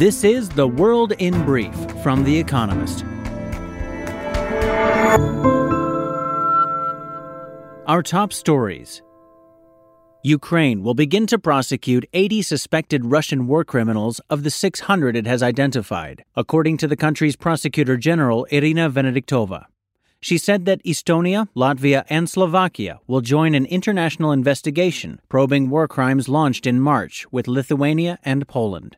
This is The World in Brief from The Economist. Our top stories Ukraine will begin to prosecute 80 suspected Russian war criminals of the 600 it has identified, according to the country's prosecutor general Iryna Venediktova. She said that Estonia, Latvia, and Slovakia will join an international investigation probing war crimes launched in March with Lithuania and Poland.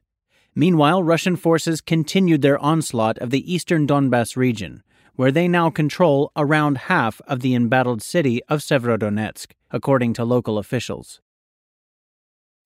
Meanwhile, Russian forces continued their onslaught of the eastern Donbass region, where they now control around half of the embattled city of Severodonetsk, according to local officials.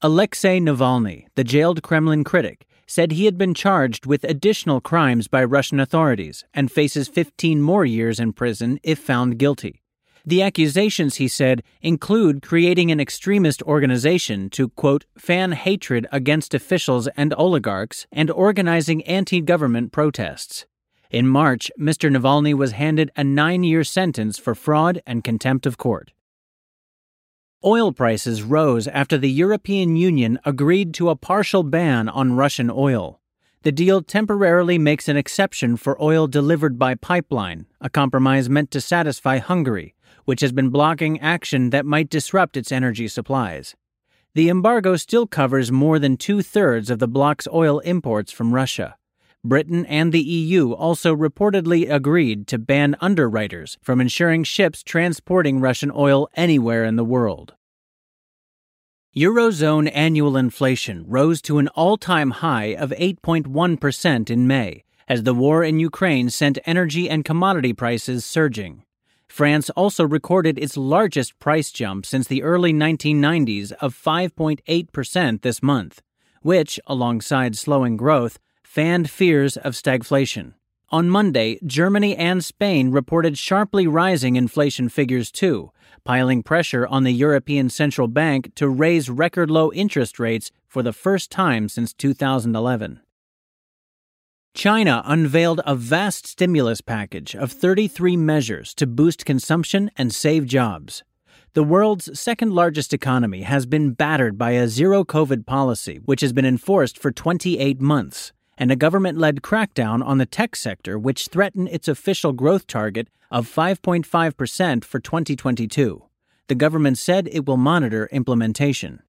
Alexei Navalny, the jailed Kremlin critic, said he had been charged with additional crimes by Russian authorities and faces 15 more years in prison if found guilty. The accusations, he said, include creating an extremist organization to, quote, fan hatred against officials and oligarchs and organizing anti government protests. In March, Mr. Navalny was handed a nine year sentence for fraud and contempt of court. Oil prices rose after the European Union agreed to a partial ban on Russian oil. The deal temporarily makes an exception for oil delivered by pipeline, a compromise meant to satisfy Hungary, which has been blocking action that might disrupt its energy supplies. The embargo still covers more than two thirds of the bloc's oil imports from Russia. Britain and the EU also reportedly agreed to ban underwriters from insuring ships transporting Russian oil anywhere in the world. Eurozone annual inflation rose to an all time high of 8.1% in May, as the war in Ukraine sent energy and commodity prices surging. France also recorded its largest price jump since the early 1990s of 5.8% this month, which, alongside slowing growth, fanned fears of stagflation. On Monday, Germany and Spain reported sharply rising inflation figures too, piling pressure on the European Central Bank to raise record low interest rates for the first time since 2011. China unveiled a vast stimulus package of 33 measures to boost consumption and save jobs. The world's second largest economy has been battered by a zero COVID policy, which has been enforced for 28 months and a government led crackdown on the tech sector, which threatened its official growth target of 5.5% for 2022. The government said it will monitor implementation.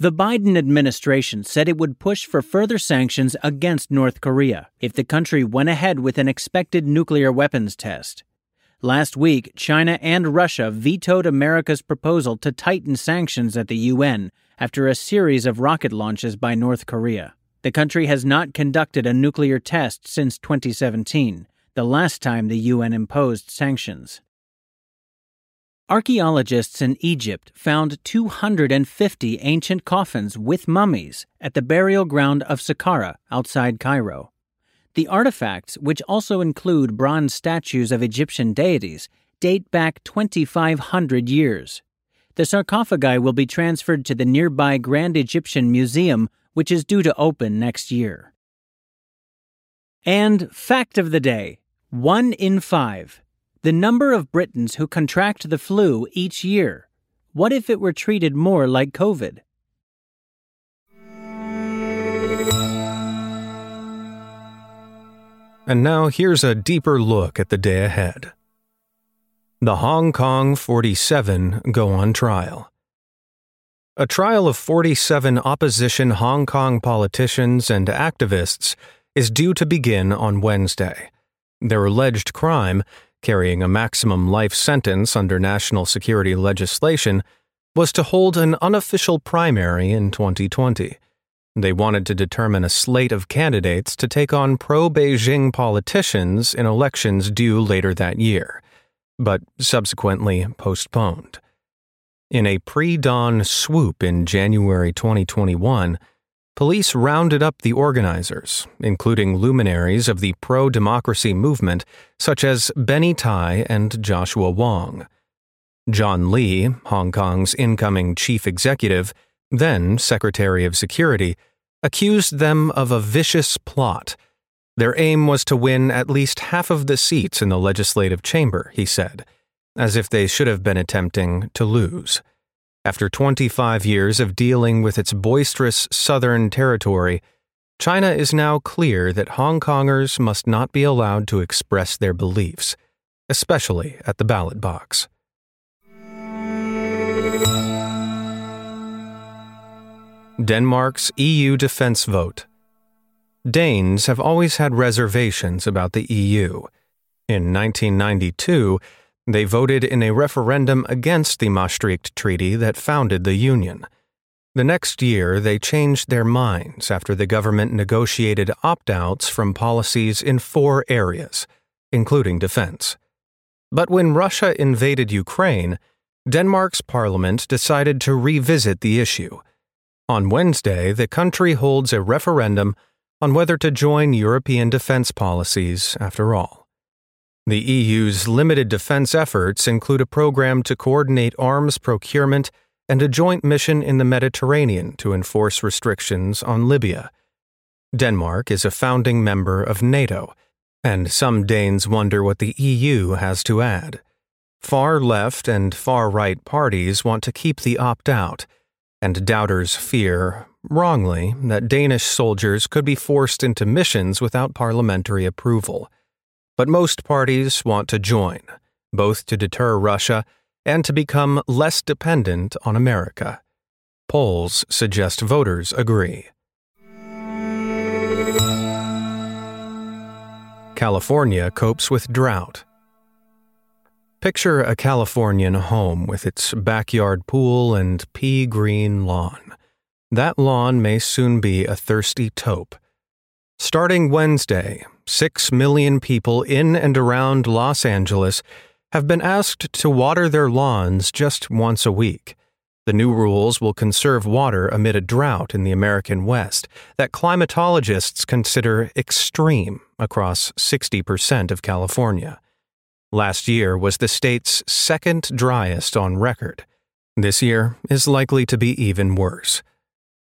The Biden administration said it would push for further sanctions against North Korea if the country went ahead with an expected nuclear weapons test. Last week, China and Russia vetoed America's proposal to tighten sanctions at the UN after a series of rocket launches by North Korea. The country has not conducted a nuclear test since 2017, the last time the UN imposed sanctions. Archaeologists in Egypt found 250 ancient coffins with mummies at the burial ground of Saqqara outside Cairo. The artifacts, which also include bronze statues of Egyptian deities, date back 2,500 years. The sarcophagi will be transferred to the nearby Grand Egyptian Museum which is due to open next year. And fact of the day one in five. The number of Britons who contract the flu each year. What if it were treated more like COVID? And now here's a deeper look at the day ahead. The Hong Kong 47 go on trial. A trial of 47 opposition Hong Kong politicians and activists is due to begin on Wednesday. Their alleged crime, carrying a maximum life sentence under national security legislation, was to hold an unofficial primary in 2020. They wanted to determine a slate of candidates to take on pro Beijing politicians in elections due later that year, but subsequently postponed. In a pre dawn swoop in January 2021, police rounded up the organizers, including luminaries of the pro democracy movement such as Benny Tai and Joshua Wong. John Lee, Hong Kong's incoming chief executive, then Secretary of Security, accused them of a vicious plot. Their aim was to win at least half of the seats in the legislative chamber, he said as if they should have been attempting to lose. After 25 years of dealing with its boisterous southern territory, China is now clear that Hong Kongers must not be allowed to express their beliefs, especially at the ballot box. Denmark's EU defense vote. Danes have always had reservations about the EU. In 1992, they voted in a referendum against the Maastricht Treaty that founded the Union. The next year, they changed their minds after the government negotiated opt outs from policies in four areas, including defense. But when Russia invaded Ukraine, Denmark's parliament decided to revisit the issue. On Wednesday, the country holds a referendum on whether to join European defense policies after all. The EU's limited defense efforts include a program to coordinate arms procurement and a joint mission in the Mediterranean to enforce restrictions on Libya. Denmark is a founding member of NATO, and some Danes wonder what the EU has to add. Far left and far right parties want to keep the opt out, and doubters fear, wrongly, that Danish soldiers could be forced into missions without parliamentary approval. But most parties want to join, both to deter Russia and to become less dependent on America. Polls suggest voters agree. California copes with drought. Picture a Californian home with its backyard pool and pea green lawn. That lawn may soon be a thirsty taupe. Starting Wednesday, six million people in and around Los Angeles have been asked to water their lawns just once a week. The new rules will conserve water amid a drought in the American West that climatologists consider extreme across 60% of California. Last year was the state's second driest on record. This year is likely to be even worse.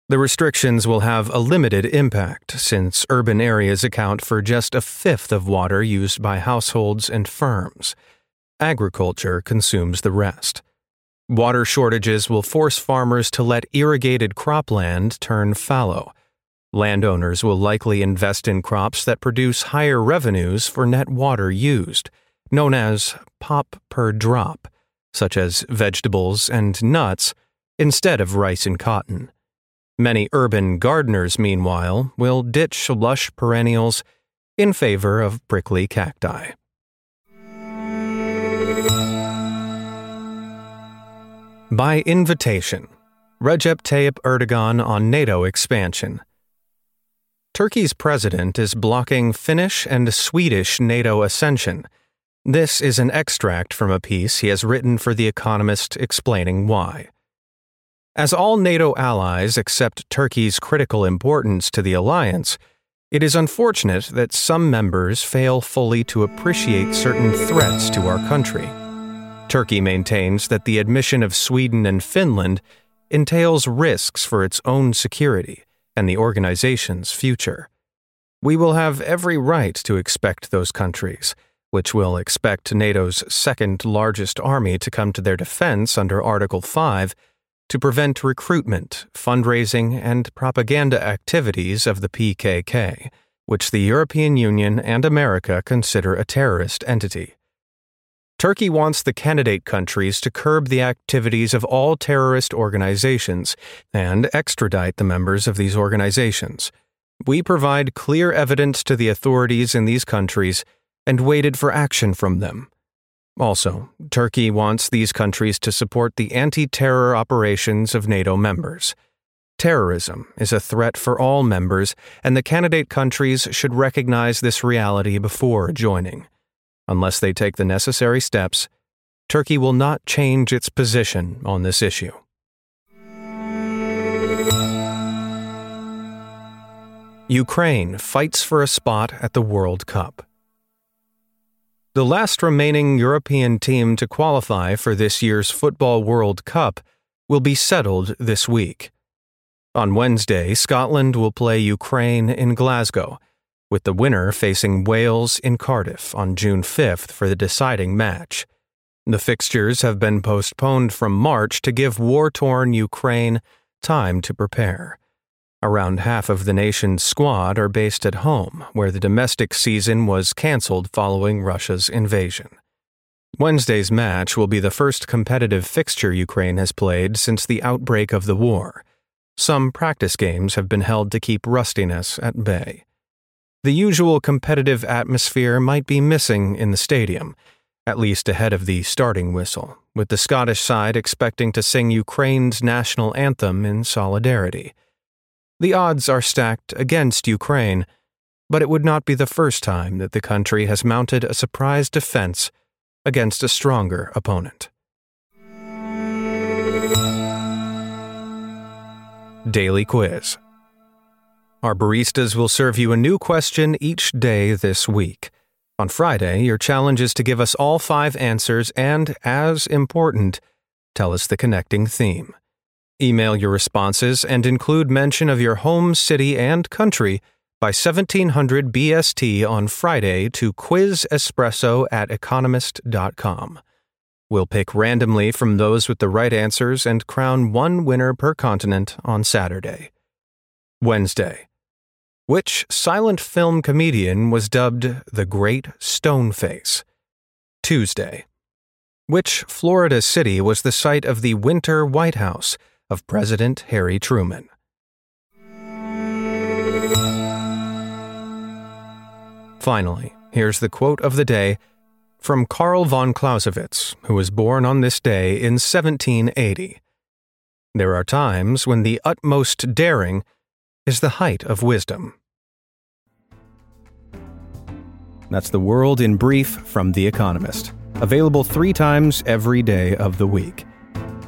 The restrictions will have a limited impact since urban areas account for just a fifth of water used by households and firms. Agriculture consumes the rest. Water shortages will force farmers to let irrigated cropland turn fallow. Landowners will likely invest in crops that produce higher revenues for net water used, known as pop per drop, such as vegetables and nuts, instead of rice and cotton. Many urban gardeners, meanwhile, will ditch lush perennials in favor of prickly cacti. By invitation, Recep Tayyip Erdogan on NATO expansion. Turkey's president is blocking Finnish and Swedish NATO ascension. This is an extract from a piece he has written for The Economist explaining why. As all NATO allies accept Turkey's critical importance to the alliance, it is unfortunate that some members fail fully to appreciate certain threats to our country. Turkey maintains that the admission of Sweden and Finland entails risks for its own security and the organization's future. We will have every right to expect those countries, which will expect NATO's second largest army to come to their defense under Article 5, to prevent recruitment, fundraising, and propaganda activities of the PKK, which the European Union and America consider a terrorist entity. Turkey wants the candidate countries to curb the activities of all terrorist organizations and extradite the members of these organizations. We provide clear evidence to the authorities in these countries and waited for action from them. Also, Turkey wants these countries to support the anti terror operations of NATO members. Terrorism is a threat for all members, and the candidate countries should recognize this reality before joining. Unless they take the necessary steps, Turkey will not change its position on this issue. Ukraine fights for a spot at the World Cup. The last remaining European team to qualify for this year's Football World Cup will be settled this week. On Wednesday, Scotland will play Ukraine in Glasgow with the winner facing Wales in Cardiff on June 5th for the deciding match. The fixtures have been postponed from March to give war torn Ukraine time to prepare. Around half of the nation's squad are based at home, where the domestic season was canceled following Russia's invasion. Wednesday's match will be the first competitive fixture Ukraine has played since the outbreak of the war. Some practice games have been held to keep rustiness at bay. The usual competitive atmosphere might be missing in the stadium, at least ahead of the starting whistle, with the Scottish side expecting to sing Ukraine's national anthem in solidarity. The odds are stacked against Ukraine, but it would not be the first time that the country has mounted a surprise defense against a stronger opponent. Daily Quiz Our baristas will serve you a new question each day this week. On Friday, your challenge is to give us all five answers and, as important, tell us the connecting theme. Email your responses and include mention of your home, city, and country by 1700 BST on Friday to quizespresso at economist.com. We'll pick randomly from those with the right answers and crown one winner per continent on Saturday. Wednesday. Which silent film comedian was dubbed the Great Stoneface? Tuesday. Which Florida city was the site of the Winter White House? Of President Harry Truman. Finally, here's the quote of the day from Karl von Clausewitz, who was born on this day in 1780. There are times when the utmost daring is the height of wisdom. That's the world in brief from The Economist, available three times every day of the week.